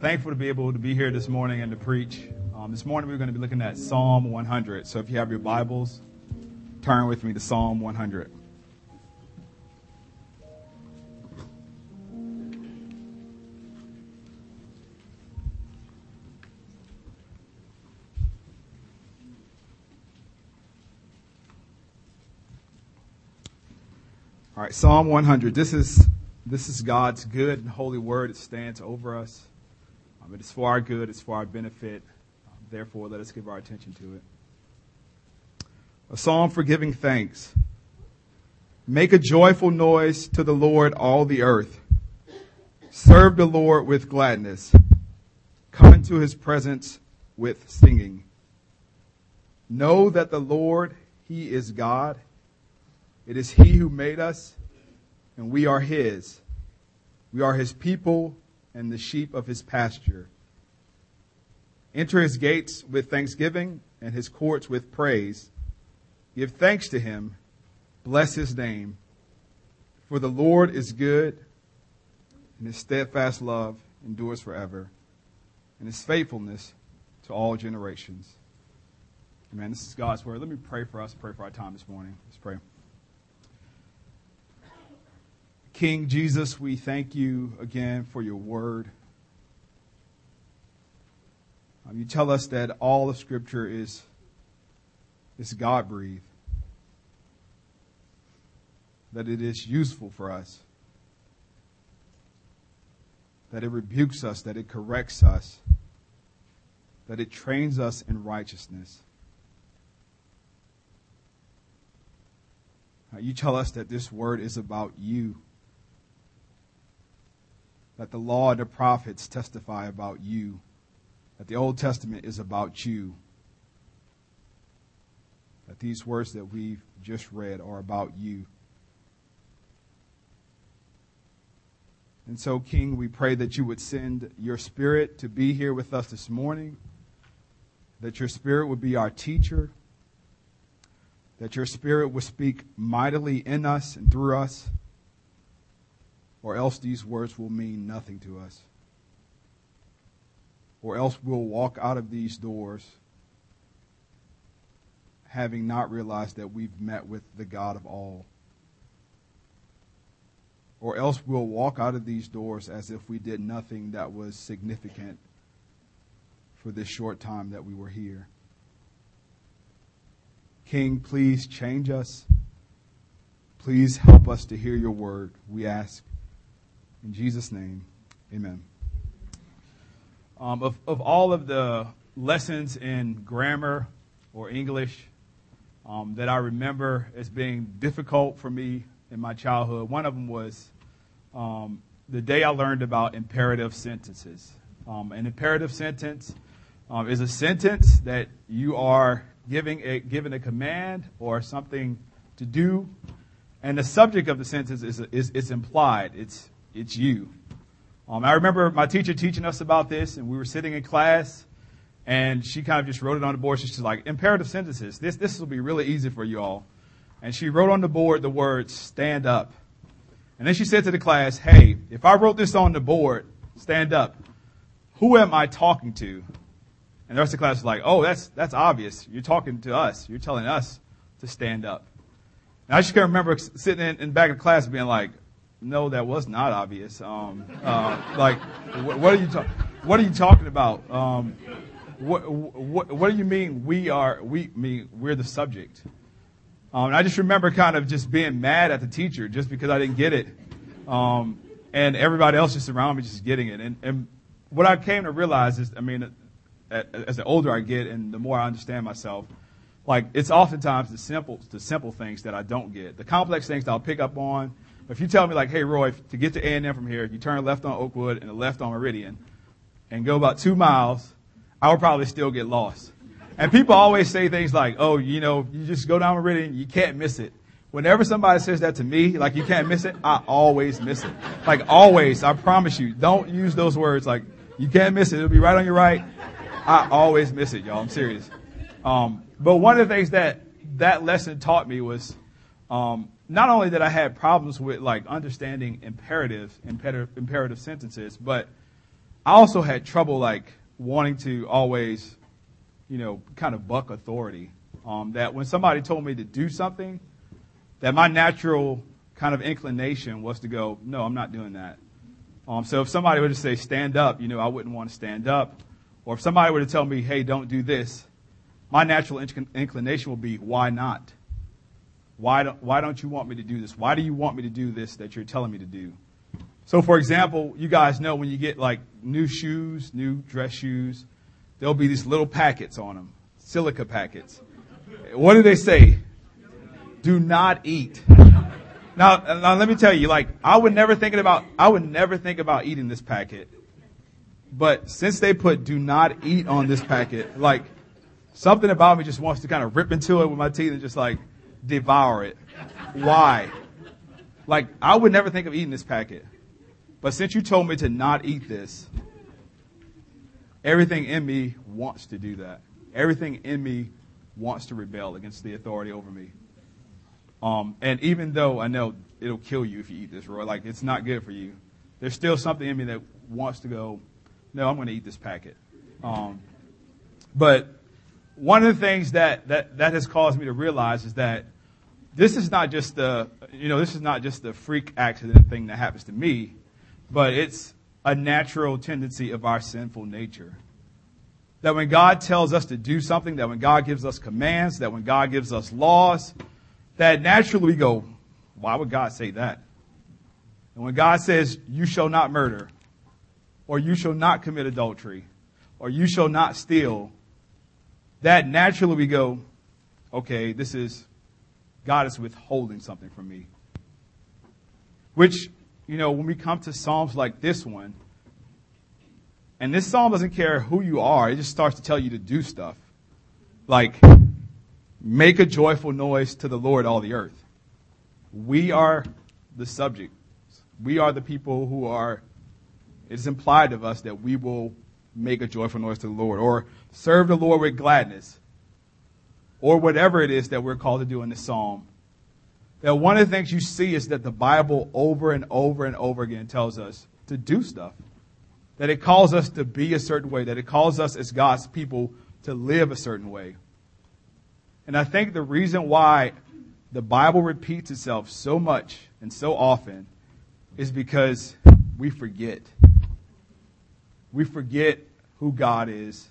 thankful to be able to be here this morning and to preach. Um, this morning we're going to be looking at Psalm 100. So if you have your Bibles, turn with me to Psalm 100. All right, Psalm 100. This is this is God's good and holy word. It stands over us. Um, it is for our good. It's for our benefit. Um, therefore, let us give our attention to it. A psalm for giving thanks. Make a joyful noise to the Lord, all the earth. Serve the Lord with gladness. Come into his presence with singing. Know that the Lord, he is God. It is he who made us and we are his. We are his people and the sheep of his pasture. Enter his gates with thanksgiving and his courts with praise. Give thanks to him. Bless his name. For the Lord is good, and his steadfast love endures forever, and his faithfulness to all generations. Amen. This is God's word. Let me pray for us, pray for our time this morning. Let's pray. King Jesus, we thank you again for your word. Um, you tell us that all of Scripture is, is God breathed, that it is useful for us, that it rebukes us, that it corrects us, that it trains us in righteousness. Uh, you tell us that this word is about you that the law and the prophets testify about you, that the Old Testament is about you, that these words that we've just read are about you. And so, King, we pray that you would send your spirit to be here with us this morning, that your spirit would be our teacher, that your spirit would speak mightily in us and through us or else these words will mean nothing to us. Or else we'll walk out of these doors having not realized that we've met with the God of all. Or else we'll walk out of these doors as if we did nothing that was significant for this short time that we were here. King, please change us. Please help us to hear your word, we ask. In Jesus' name, amen. Um, of, of all of the lessons in grammar or English um, that I remember as being difficult for me in my childhood, one of them was um, the day I learned about imperative sentences. Um, an imperative sentence um, is a sentence that you are giving a, given a command or something to do, and the subject of the sentence is, is, is implied. It's it's you. Um, I remember my teacher teaching us about this, and we were sitting in class, and she kind of just wrote it on the board. She's like, imperative sentences. This, this will be really easy for you all. And she wrote on the board the words, stand up. And then she said to the class, hey, if I wrote this on the board, stand up, who am I talking to? And the rest of the class was like, oh, that's, that's obvious. You're talking to us. You're telling us to stand up. And I just can't remember sitting in, in back of class being like, no, that was not obvious. Um, uh, like, what, what, are you ta- what are you talking about? Um, what, what, what do you mean we are we mean we're the subject? Um, I just remember kind of just being mad at the teacher just because I didn't get it, um, and everybody else just around me just getting it. And, and what I came to realize is, I mean, as the older I get and the more I understand myself, like it's oftentimes the simple the simple things that I don't get. The complex things that I'll pick up on if you tell me like, hey Roy, to get to A&M from here, you turn left on Oakwood and left on Meridian and go about two miles, I would probably still get lost. And people always say things like, oh, you know, you just go down Meridian, you can't miss it. Whenever somebody says that to me, like you can't miss it, I always miss it. Like always, I promise you, don't use those words like you can't miss it. It'll be right on your right. I always miss it, y'all. I'm serious. Um, but one of the things that that lesson taught me was um, not only that I had problems with like understanding imperatives, imperative, imperative sentences, but I also had trouble like wanting to always, you know, kind of buck authority. Um, that when somebody told me to do something, that my natural kind of inclination was to go, no, I'm not doing that. Um, so if somebody were to say stand up, you know, I wouldn't want to stand up. Or if somebody were to tell me, hey, don't do this, my natural inclination will be, why not? Why don't, why don't you want me to do this? Why do you want me to do this that you're telling me to do? So, for example, you guys know when you get like new shoes, new dress shoes, there'll be these little packets on them, silica packets. What do they say? Do not eat. Now, now let me tell you, like, I would never think about, I would never think about eating this packet. But since they put do not eat on this packet, like, something about me just wants to kind of rip into it with my teeth and just like, devour it. Why? Like, I would never think of eating this packet. But since you told me to not eat this, everything in me wants to do that. Everything in me wants to rebel against the authority over me. Um, and even though I know it'll kill you if you eat this, Roy, like it's not good for you, there's still something in me that wants to go, no, I'm going to eat this packet. Um, but one of the things that, that, that has caused me to realize is that this is not just the, you know, this is not just the freak accident thing that happens to me, but it's a natural tendency of our sinful nature. That when God tells us to do something, that when God gives us commands, that when God gives us laws, that naturally we go, why would God say that? And when God says, you shall not murder, or you shall not commit adultery, or you shall not steal, that naturally we go, okay, this is, God is withholding something from me. Which, you know, when we come to Psalms like this one, and this psalm doesn't care who you are, it just starts to tell you to do stuff. Like, make a joyful noise to the Lord, all the earth. We are the subject. We are the people who are, it's implied of us that we will make a joyful noise to the Lord, or serve the Lord with gladness, or whatever it is that we're called to do in the psalm. That one of the things you see is that the Bible over and over and over again tells us to do stuff. That it calls us to be a certain way, that it calls us as God's people to live a certain way. And I think the reason why the Bible repeats itself so much and so often is because we forget. We forget who God is.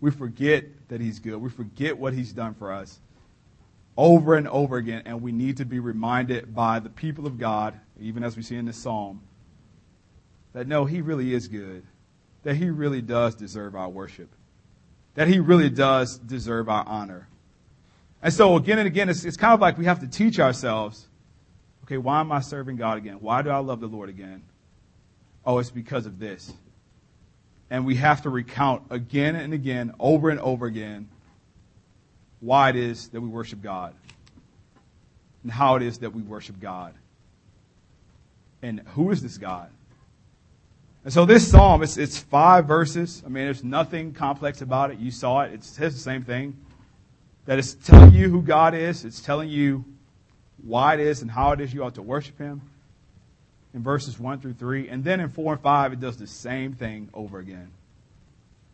We forget that He's good. We forget what He's done for us over and over again. And we need to be reminded by the people of God, even as we see in this psalm, that no, He really is good. That He really does deserve our worship. That He really does deserve our honor. And so again and again, it's, it's kind of like we have to teach ourselves, okay, why am I serving God again? Why do I love the Lord again? Oh, it's because of this and we have to recount again and again, over and over again, why it is that we worship God and how it is that we worship God. And who is this God? And so this psalm, it's, it's five verses. I mean, there's nothing complex about it. You saw it. It says the same thing. That it's telling you who God is. It's telling you why it is and how it is you ought to worship Him in verses 1 through 3. And then in 4 and 5, it does the same thing over again.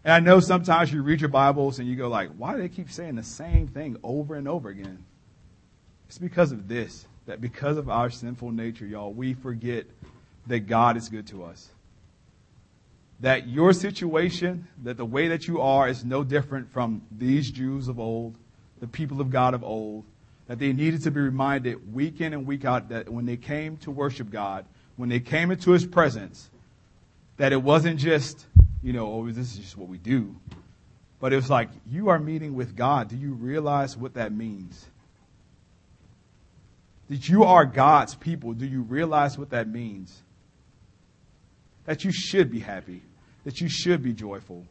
And I know sometimes you read your Bibles and you go like, why do they keep saying the same thing over and over again? It's because of this, that because of our sinful nature, y'all, we forget that God is good to us. That your situation, that the way that you are is no different from these Jews of old, the people of God of old, that they needed to be reminded week in and week out that when they came to worship God, when they came into his presence, that it wasn't just, you know, oh, this is just what we do. But it was like, you are meeting with God. Do you realize what that means? That you are God's people. Do you realize what that means? That you should be happy. That you should be joyful.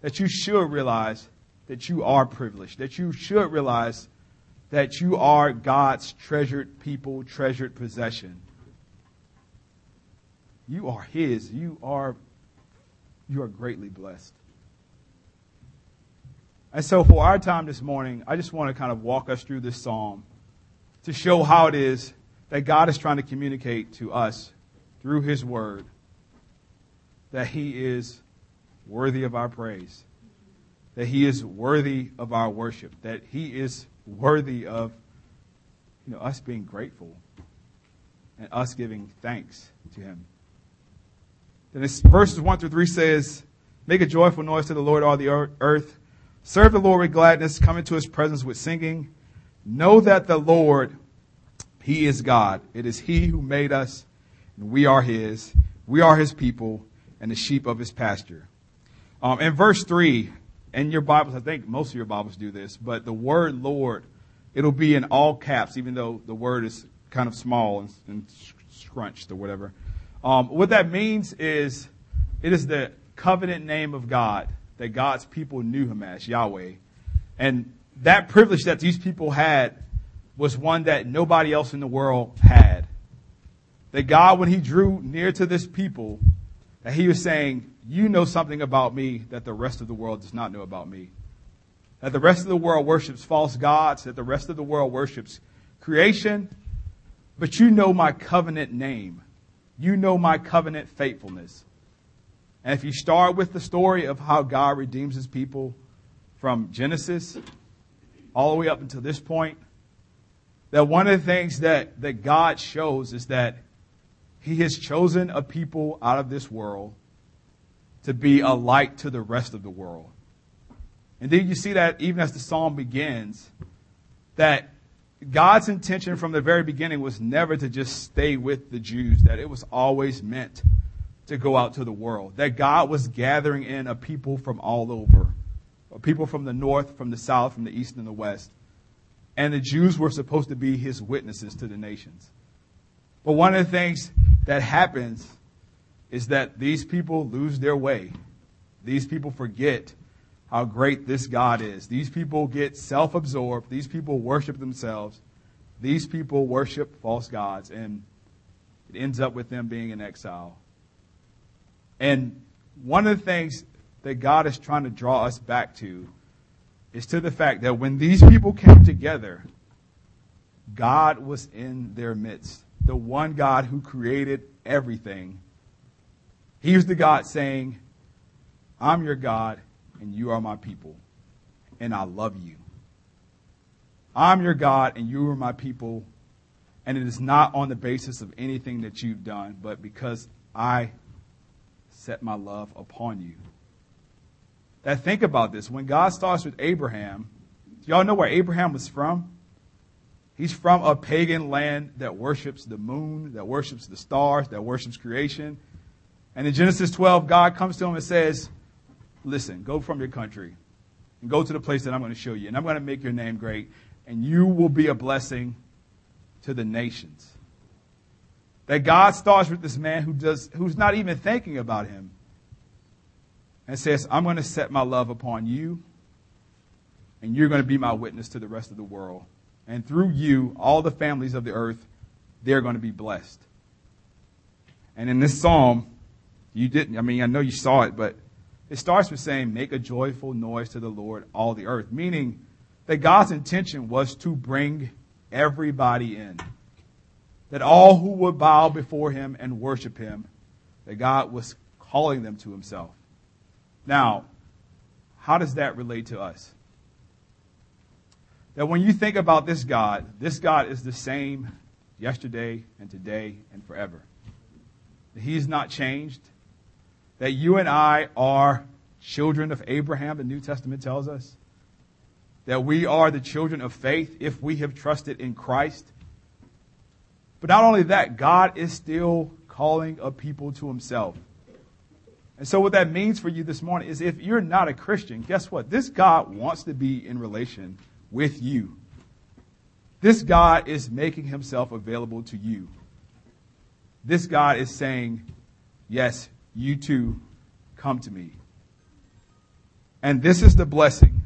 That you should realize that you are privileged. That you should realize that you are God's treasured people, treasured possession. You are His. You are, you are greatly blessed. And so for our time this morning, I just want to kind of walk us through this psalm to show how it is that God is trying to communicate to us through His Word that he is worthy of our praise, that he is worthy of our worship, that he is worthy of you know, us being grateful and us giving thanks to him. Then verses 1 through 3 says, Make a joyful noise to the Lord, all the earth. Serve the Lord with gladness. Come into his presence with singing. Know that the Lord, he is God. It is he who made us, and we are his. We are his people and the sheep of his pasture. Um, in verse 3, in your Bibles, I think most of your Bibles do this, but the word Lord, it'll be in all caps, even though the word is kind of small and, and scrunched or whatever. Um, what that means is it is the covenant name of God that God's people knew him as, Yahweh. And that privilege that these people had was one that nobody else in the world had. That God, when he drew near to this people, that he was saying, you know something about me that the rest of the world does not know about me. That the rest of the world worships false gods, that the rest of the world worships creation, but you know my covenant name. You know my covenant faithfulness. And if you start with the story of how God redeems his people from Genesis all the way up until this point, that one of the things that, that God shows is that he has chosen a people out of this world to be a light to the rest of the world. And then you see that even as the psalm begins, that God's intention from the very beginning was never to just stay with the Jews, that it was always meant to go out to the world. That God was gathering in a people from all over, people from the north, from the south, from the east, and the west. And the Jews were supposed to be his witnesses to the nations. But one of the things that happens is that these people lose their way. These people forget how great this God is. These people get self absorbed. These people worship themselves. These people worship false gods. And it ends up with them being in exile. And one of the things that God is trying to draw us back to is to the fact that when these people came together, God was in their midst. The one God who created everything. He was the God saying, I'm your God and you are my people, and I love you. I'm your God, and you are my people, and it is not on the basis of anything that you've done, but because I set my love upon you. That think about this. When God starts with Abraham, y'all know where Abraham was from? He's from a pagan land that worships the moon, that worships the stars, that worships creation. And in Genesis 12, God comes to him and says, Listen, go from your country and go to the place that I'm going to show you, and I'm going to make your name great, and you will be a blessing to the nations. That God starts with this man who does, who's not even thinking about him and says, I'm going to set my love upon you, and you're going to be my witness to the rest of the world. And through you, all the families of the earth, they're going to be blessed. And in this psalm, you didn't, I mean, I know you saw it, but it starts with saying, Make a joyful noise to the Lord, all the earth, meaning that God's intention was to bring everybody in. That all who would bow before him and worship him, that God was calling them to himself. Now, how does that relate to us? That when you think about this God, this God is the same yesterday and today and forever. He's not changed that you and I are children of Abraham, the New Testament tells us. That we are the children of faith if we have trusted in Christ. But not only that, God is still calling a people to himself. And so what that means for you this morning is if you're not a Christian, guess what? This God wants to be in relation with you. This God is making himself available to you. This God is saying, yes, you too come to me. And this is the blessing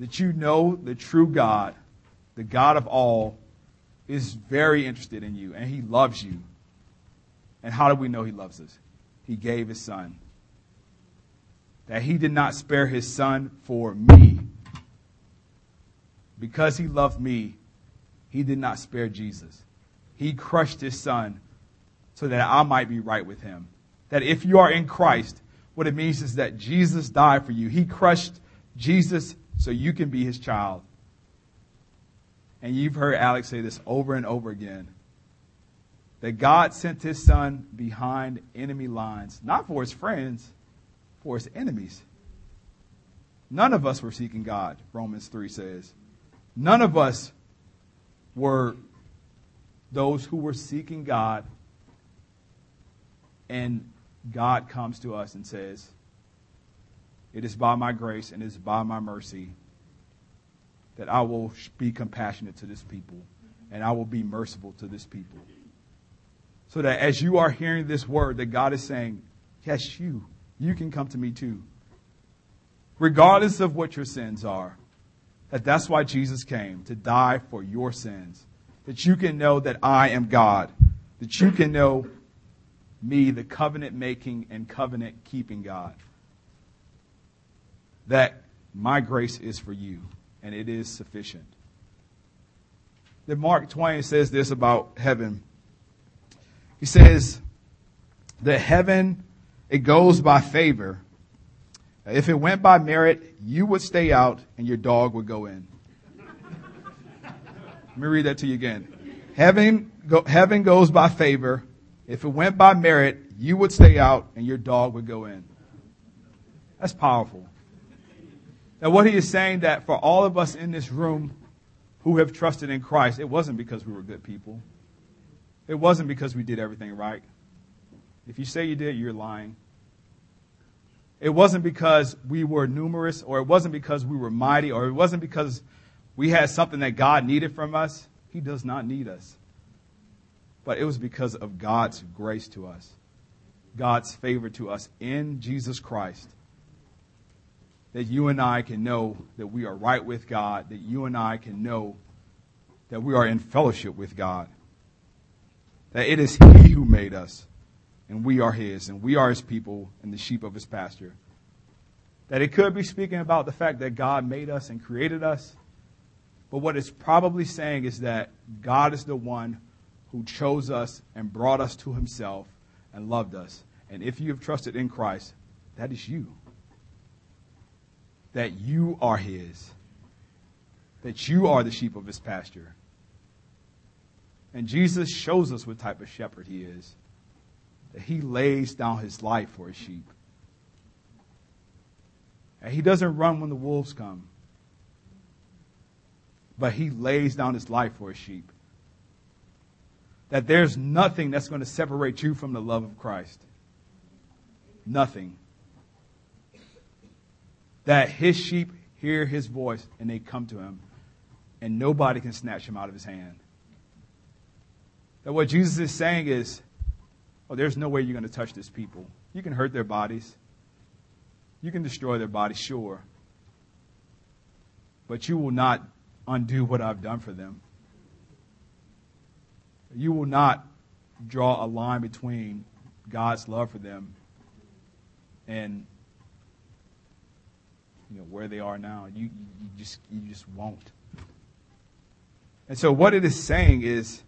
that you know the true God, the God of all, is very interested in you and he loves you. And how do we know he loves us? He gave his son. That he did not spare his son for me. Because he loved me, he did not spare Jesus. He crushed his son so that I might be right with him That if you are in Christ, what it means is that Jesus died for you. He crushed Jesus so you can be his child. And you've heard Alex say this over and over again that God sent his son behind enemy lines, not for his friends, for his enemies. None of us were seeking God, Romans 3 says. None of us were those who were seeking God, and God comes to us and says, It is by my grace and it is by my mercy that I will be compassionate to this people and I will be merciful to this people. So that as you are hearing this word, that God is saying, Yes, you, you can come to me too. Regardless of what your sins are. That that's why Jesus came, to die for your sins. That you can know that I am God. That you can know me, the covenant making and covenant keeping God. That my grace is for you and it is sufficient. Then Mark Twain says this about heaven. He says that heaven, it goes by favor. If it went by merit, you would stay out and your dog would go in. Let me read that to you again. Heaven, go, heaven goes by favor. If it went by merit, you would stay out and your dog would go in. That's powerful. Now, what he is saying that for all of us in this room who have trusted in Christ, it wasn't because we were good people. It wasn't because we did everything right. If you say you did, you're lying. It wasn't because we were numerous, or it wasn't because we were mighty, or it wasn't because we had something that God needed from us. He does not need us. But it was because of God's grace to us, God's favor to us in Jesus Christ that you and I can know that we are right with God, that you and I can know that we are in fellowship with God. That it is He who made us, and we are His, and we are His people and the sheep of His pasture. That it could be speaking about the fact that God made us and created us, but what it's probably saying is that God is the one who chose us and brought us to Himself and loved us. And if you have trusted in Christ, that is you that you are his, that you are the sheep of his pasture. And Jesus shows us what type of shepherd he is, that he lays down his life for his sheep. And he doesn't run when the wolves come, but he lays down his life for his sheep. That there's nothing that's going to separate you from the love of Christ. Nothing that his sheep hear his voice and they come to him, and nobody can snatch him out of his hand. That what Jesus is saying is, oh, there's no way you're going to touch this people. You can hurt their bodies, you can destroy their bodies, sure, but you will not undo what I've done for them. You will not draw a line between God's love for them and you know, where they are now. You, you just, you just won't. And so what it is saying is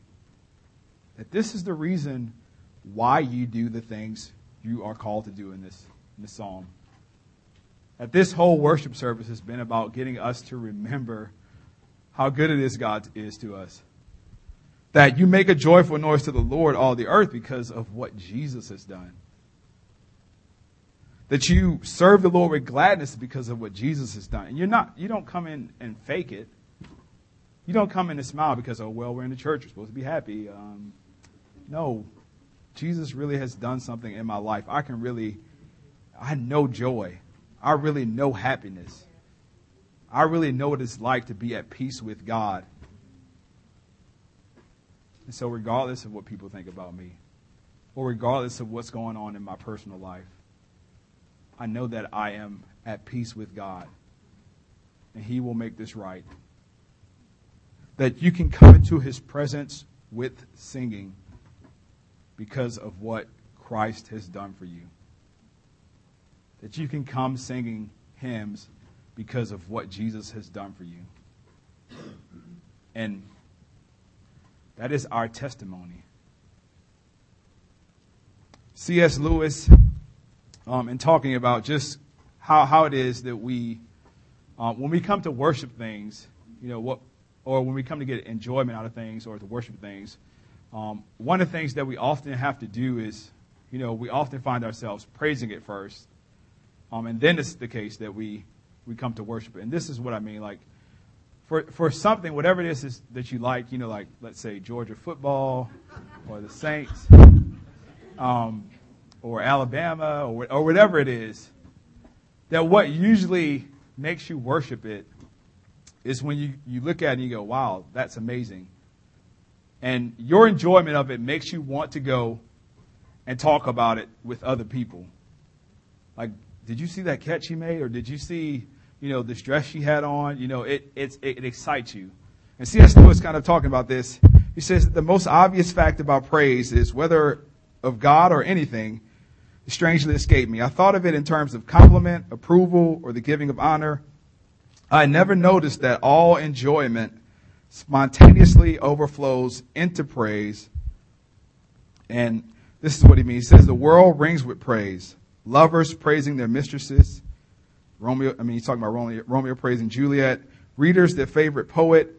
that this is the reason why you do the things you are called to do in this, in this psalm. That this whole worship service has been about getting us to remember how good it is God is to us. That you make a joyful noise to the Lord, all the earth, because of what Jesus has done that you serve the Lord with gladness because of what Jesus has done. And you're not, you don't come in and fake it. You don't come in and smile because, oh, well, we're in the church. We're supposed to be happy. Um, no, Jesus really has done something in my life. I can really, I know joy. I really know happiness. I really know what it's like to be at peace with God. And so, regardless of what people think about me, or regardless of what's going on in my personal life, I know that I am at peace with God. And He will make this right. That you can come into His presence with singing because of what Christ has done for you. That you can come singing hymns because of what Jesus has done for you. And that is our testimony. C.S. Lewis um, and talking about just how, how it is that we, um, when we come to worship things, you know, what, or when we come to get enjoyment out of things or to worship things, um, one of the things that we often have to do is, you know, we often find ourselves praising it first. Um, and then it's the case that we, we come to worship it. And this is what I mean. Like, for, for something, whatever it is, that you like, you know, like, let's say Georgia football or the Saints, um, or Alabama or, or whatever it is, that what usually makes you worship it is when you, you look at it and you go, wow, that's amazing. And your enjoyment of it makes you want to go and talk about it with other people. Like, did you see that catch he made? Or did you see, you know, this dress she had on? You know, it, it, it excites you. And C.S. Lewis kind of talking about this. He says the most obvious fact about praise is whether of God or anything, strangely escaped me. I thought of it in terms of compliment, approval, or the giving of honor. I never noticed that all enjoyment spontaneously overflows into praise. And this is what he means. He says the world rings with praise. Lovers praising their mistresses. Romeo, I mean, he's talking about Romeo, Romeo praising Juliet. Readers, their favorite poet.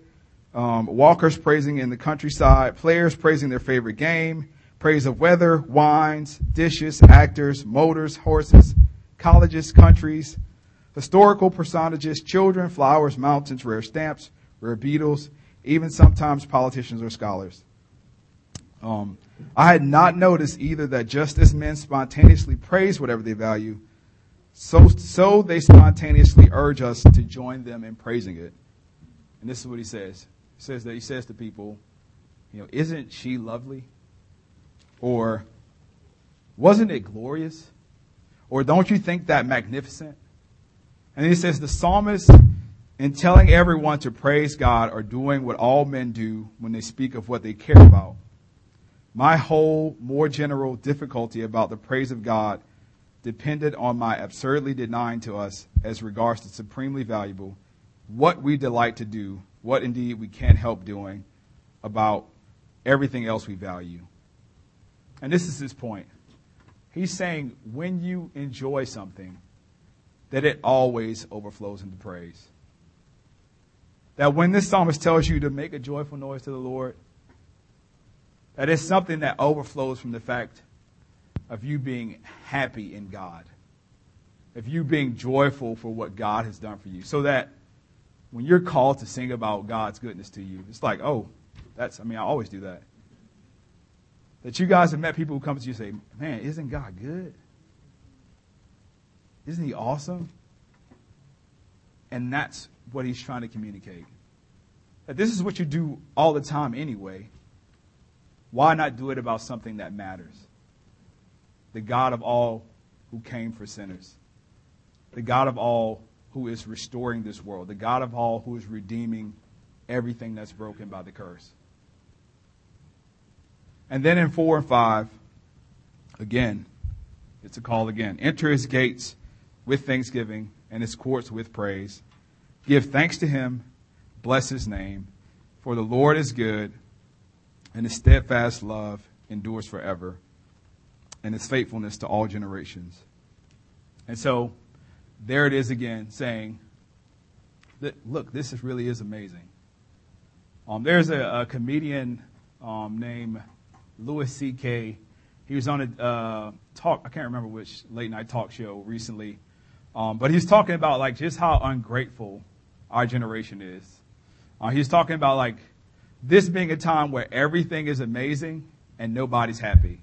Um, walkers praising in the countryside. Players praising their favorite game praise of weather, wines, dishes, actors, motors, horses, colleges, countries, historical personages, children, flowers, mountains, rare stamps, rare beetles, even sometimes politicians or scholars. Um, I had not noticed either that just as men spontaneously praise whatever they value, so, so they spontaneously urge us to join them in praising it. And this is what he says. He says that he says to people, you know, isn't she lovely? Or, wasn't it glorious? Or don't you think that magnificent? And he says the psalmist, in telling everyone to praise God, are doing what all men do when they speak of what they care about. My whole, more general difficulty about the praise of God depended on my absurdly denying to us, as regards to supremely valuable, what we delight to do, what indeed we can't help doing about everything else we value. And this is his point. He's saying when you enjoy something, that it always overflows into praise. That when this psalmist tells you to make a joyful noise to the Lord, that it's something that overflows from the fact of you being happy in God, of you being joyful for what God has done for you. So that when you're called to sing about God's goodness to you, it's like, oh, that's, I mean, I always do that. That you guys have met people who come to you and say, man, isn't God good? Isn't he awesome? And that's what he's trying to communicate. That this is what you do all the time anyway. Why not do it about something that matters? The God of all who came for sinners. The God of all who is restoring this world. The God of all who is redeeming everything that's broken by the curse. And then in four and five, again, it's a call again. Enter his gates with thanksgiving and his courts with praise. Give thanks to him, bless his name, for the Lord is good, and his steadfast love endures forever, and his faithfulness to all generations. And so, there it is again, saying that, look, this is, really is amazing. Um, there's a, a comedian um, named Louis C.K. He was on a uh, talk, I can't remember which late night talk show recently, um, but he was talking about like just how ungrateful our generation is. Uh, he was talking about like this being a time where everything is amazing and nobody's happy.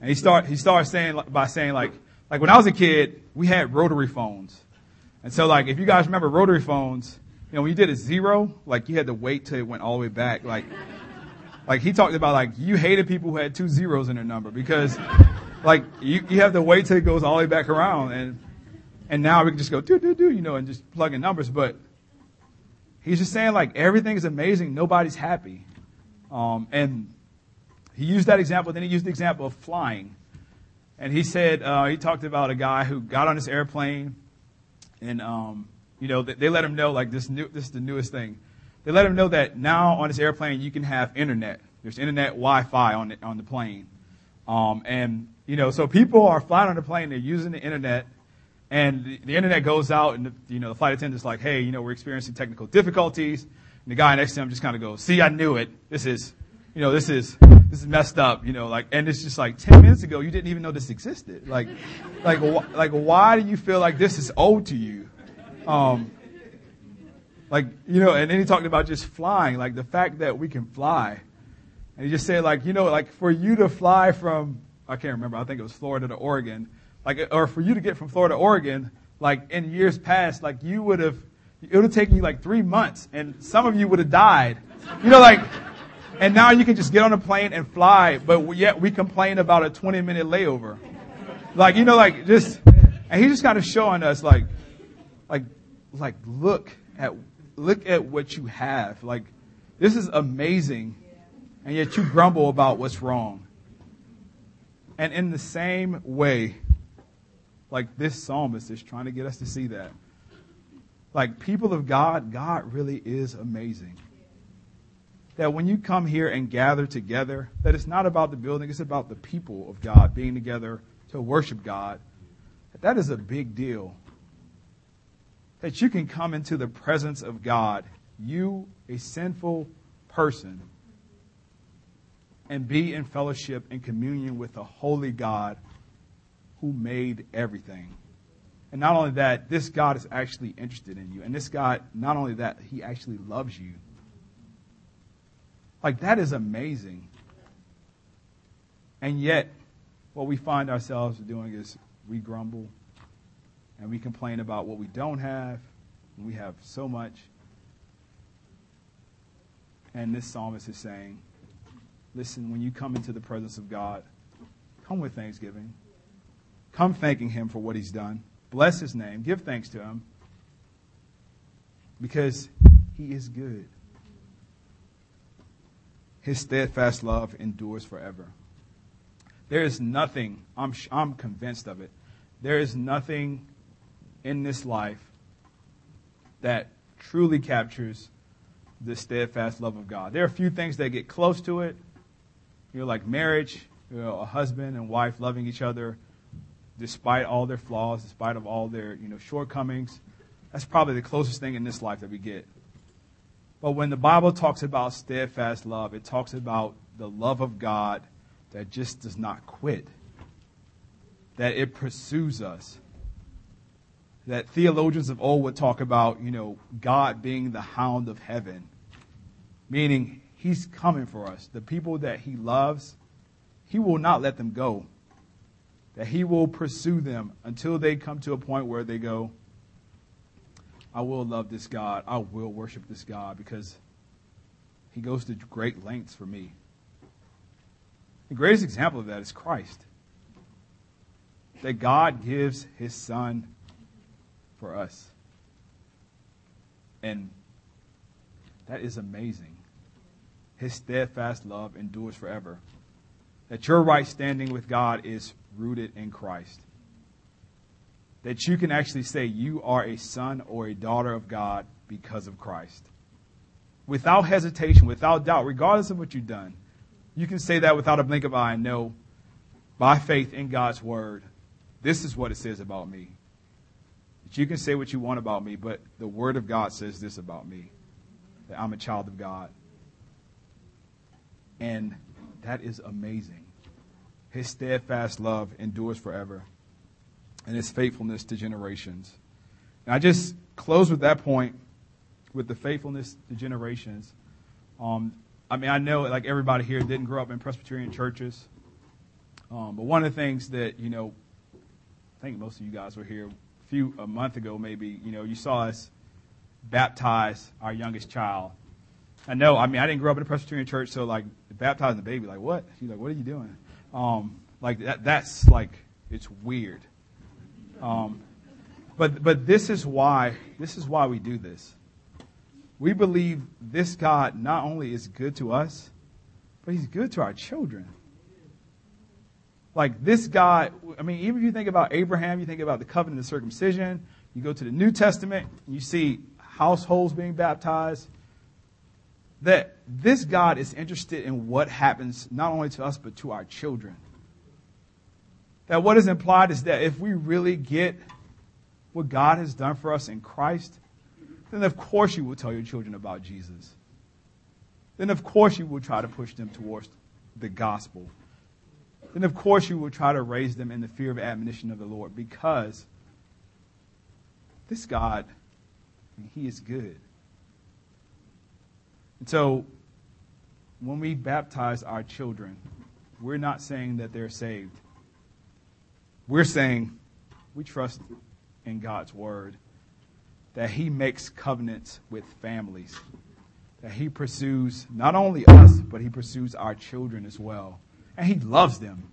And he start he started saying by saying like like when I was a kid, we had rotary phones. And so like if you guys remember rotary phones, you know, when you did a zero, like you had to wait till it went all the way back. Like like he talked about like you hated people who had two zeros in their number because like you, you have to wait till it goes all the way back around and and now we can just go do do do you know and just plug in numbers but he's just saying like everything is amazing nobody's happy um, and he used that example then he used the example of flying and he said uh, he talked about a guy who got on this airplane and um, you know they, they let him know like this new this is the newest thing they let him know that now on this airplane you can have internet. There's internet Wi-Fi on the, on the plane. Um, and You know, so people are flying on the plane, they're using the internet, and the, the internet goes out, and the, you know, the flight attendant's like, hey, you know, we're experiencing technical difficulties. And the guy next to him just kind of goes, see, I knew it. This is, you know, this is, this is messed up, you know, like, and it's just like 10 minutes ago, you didn't even know this existed. Like, like, wh- like, why do you feel like this is owed to you? Um, like, you know, and then he talked about just flying, like the fact that we can fly. And he just said, like, you know, like for you to fly from, I can't remember, I think it was Florida to Oregon, like, or for you to get from Florida to Oregon, like in years past, like you would have, it would have taken you like three months and some of you would have died. You know, like, and now you can just get on a plane and fly, but yet we complain about a 20 minute layover. Like, you know, like just, and he's just kind of showing us like, like, like look at, look at what you have. Like, this is amazing. And yet you grumble about what's wrong. And in the same way, like this psalmist is trying to get us to see that. Like people of God, God really is amazing. That when you come here and gather together, that it's not about the building, it's about the people of God being together to worship God. That is a big deal. That you can come into the presence of God, you, a sinful person, and be in fellowship and communion with a holy God who made everything. And not only that, this God is actually interested in you. And this God, not only that, he actually loves you. Like, that is amazing. And yet, what we find ourselves doing is we grumble and we complain about what we don't have. We have so much. And this psalmist is saying, listen, when you come into the presence of God, come with thanksgiving. Come thanking him for what he's done. Bless his name. Give thanks to him. Because he is good. His steadfast love endures forever. There is nothing, I'm, I'm convinced of it, there is nothing in this life that truly captures the steadfast love of God. There are a few things that get close to it. You know, like marriage, you know, a husband and wife loving each other despite all their flaws, despite of all their, you know, shortcomings. That's probably the closest thing in this life that we get. But when the Bible talks about steadfast love, it talks about the love of God that just does not quit. That it pursues us. That theologians of old would talk about, you know, God being the hound of heaven. Meaning, He's coming for us. The people that He loves, He will not let them go that he will pursue them until they come to a point where they go, I will love this God. I will worship this God because he goes to great lengths for me. The greatest example of that is Christ. That God gives his son for us. And that is amazing. His steadfast love endures forever. That your right standing with God is rooted in Christ. That you can actually say you are a son or a daughter of God because of Christ. Without hesitation, without doubt, regardless of what you've done. You can say that without a blink of eye know by faith in God's word, this is what it says about me. That you can say what you want about me, but the word of God says this about me. That I'm a child of God. And that is amazing. His steadfast love endures forever, and his faithfulness to generations. And I just close with that point, with the faithfulness to generations. Um, I mean, I know like everybody here didn't grow up in Presbyterian churches, um, but one of the things that you know, I think most of you guys were here a few a month ago, maybe you know, you saw us baptize our youngest child. I know. I mean, I didn't grow up in a Presbyterian church, so like baptizing the baby, like what? She's like, what are you doing? Um, like that, that's like, it's weird. Um, but, but this is why, this is why we do this. We believe this God not only is good to us, but he's good to our children. Like this God, I mean, even if you think about Abraham, you think about the covenant of circumcision, you go to the New Testament, you see households being baptized, that this God is interested in what happens not only to us, but to our children. That what is implied is that if we really get what God has done for us in Christ, then of course you will tell your children about Jesus. Then of course you will try to push them towards the gospel. Then of course you will try to raise them in the fear of admonition of the Lord because this God, He is good. And so when we baptize our children, we're not saying that they're saved. We're saying we trust in God's word that He makes covenants with families, that He pursues not only us, but He pursues our children as well. And He loves them.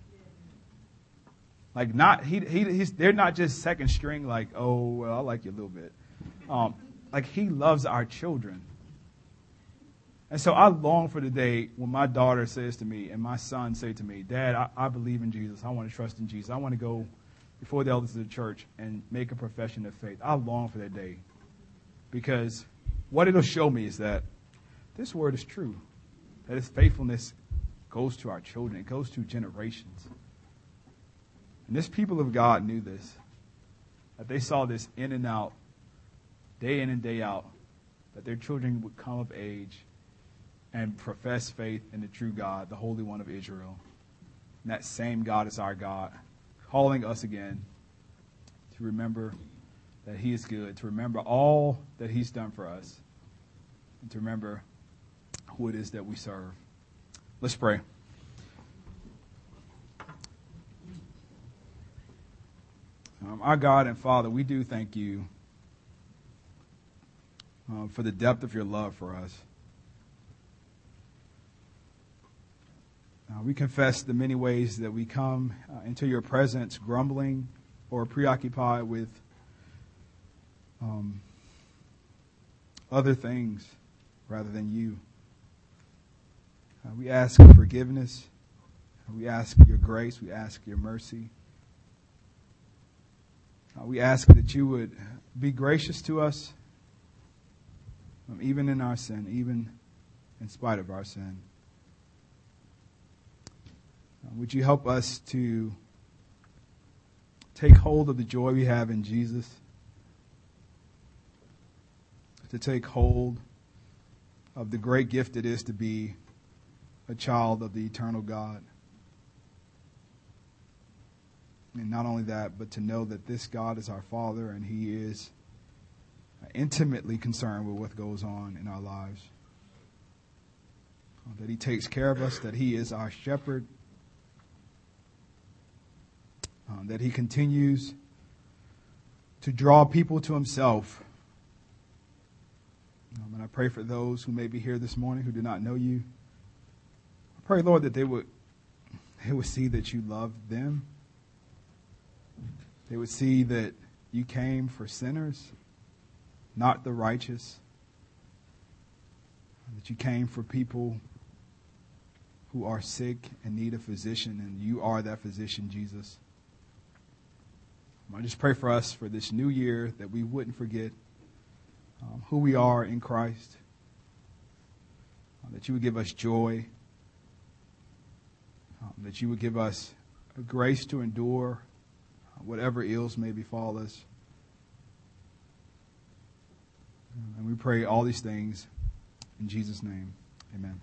Like not he he they're not just second string. Like oh well I like you a little bit. Um, like he loves our children. And so I long for the day when my daughter says to me and my son say to me, Dad, I, I believe in Jesus. I want to trust in Jesus. I want to go before the elders of the church and make a profession of faith. I long for that day. Because what it'll show me is that this word is true. That its faithfulness goes to our children. It goes to generations. And this people of God knew this. That they saw this in and out, day in and day out, that their children would come of age and profess faith in the true God, the Holy One of Israel. And that same God is our God, calling us again to remember that He is good, to remember all that He's done for us, and to remember who it is that we serve. Let's pray. Um, our God and Father, we do thank you uh, for the depth of your love for us. Uh, we confess the many ways that we come uh, into your presence grumbling or preoccupied with um, other things rather than you. Uh, we ask forgiveness. We ask your grace. We ask your mercy. Uh, we ask that you would be gracious to us, um, even in our sin, even in spite of our sin. Uh, would you help us to take hold of the joy we have in Jesus? To take hold of the great gift it is to be a child of the eternal God. And not only that, but to know that this God is our Father and He is intimately concerned with what goes on in our lives. That He takes care of us, that He is our shepherd, um, that He continues to draw people to Himself. Um, and I pray for those who may be here this morning who do not know you. I pray, Lord, that they would, they would see that you love them they would see that you came for sinners, not the righteous. That you came for people who are sick and need a physician, and you are that physician, Jesus. I just pray for us for this new year that we wouldn't forget um, who we are in Christ, uh, that you would give us joy, um, that you would give us grace to endure whatever ills may befall us. And we pray all these things in Jesus' name. Amen.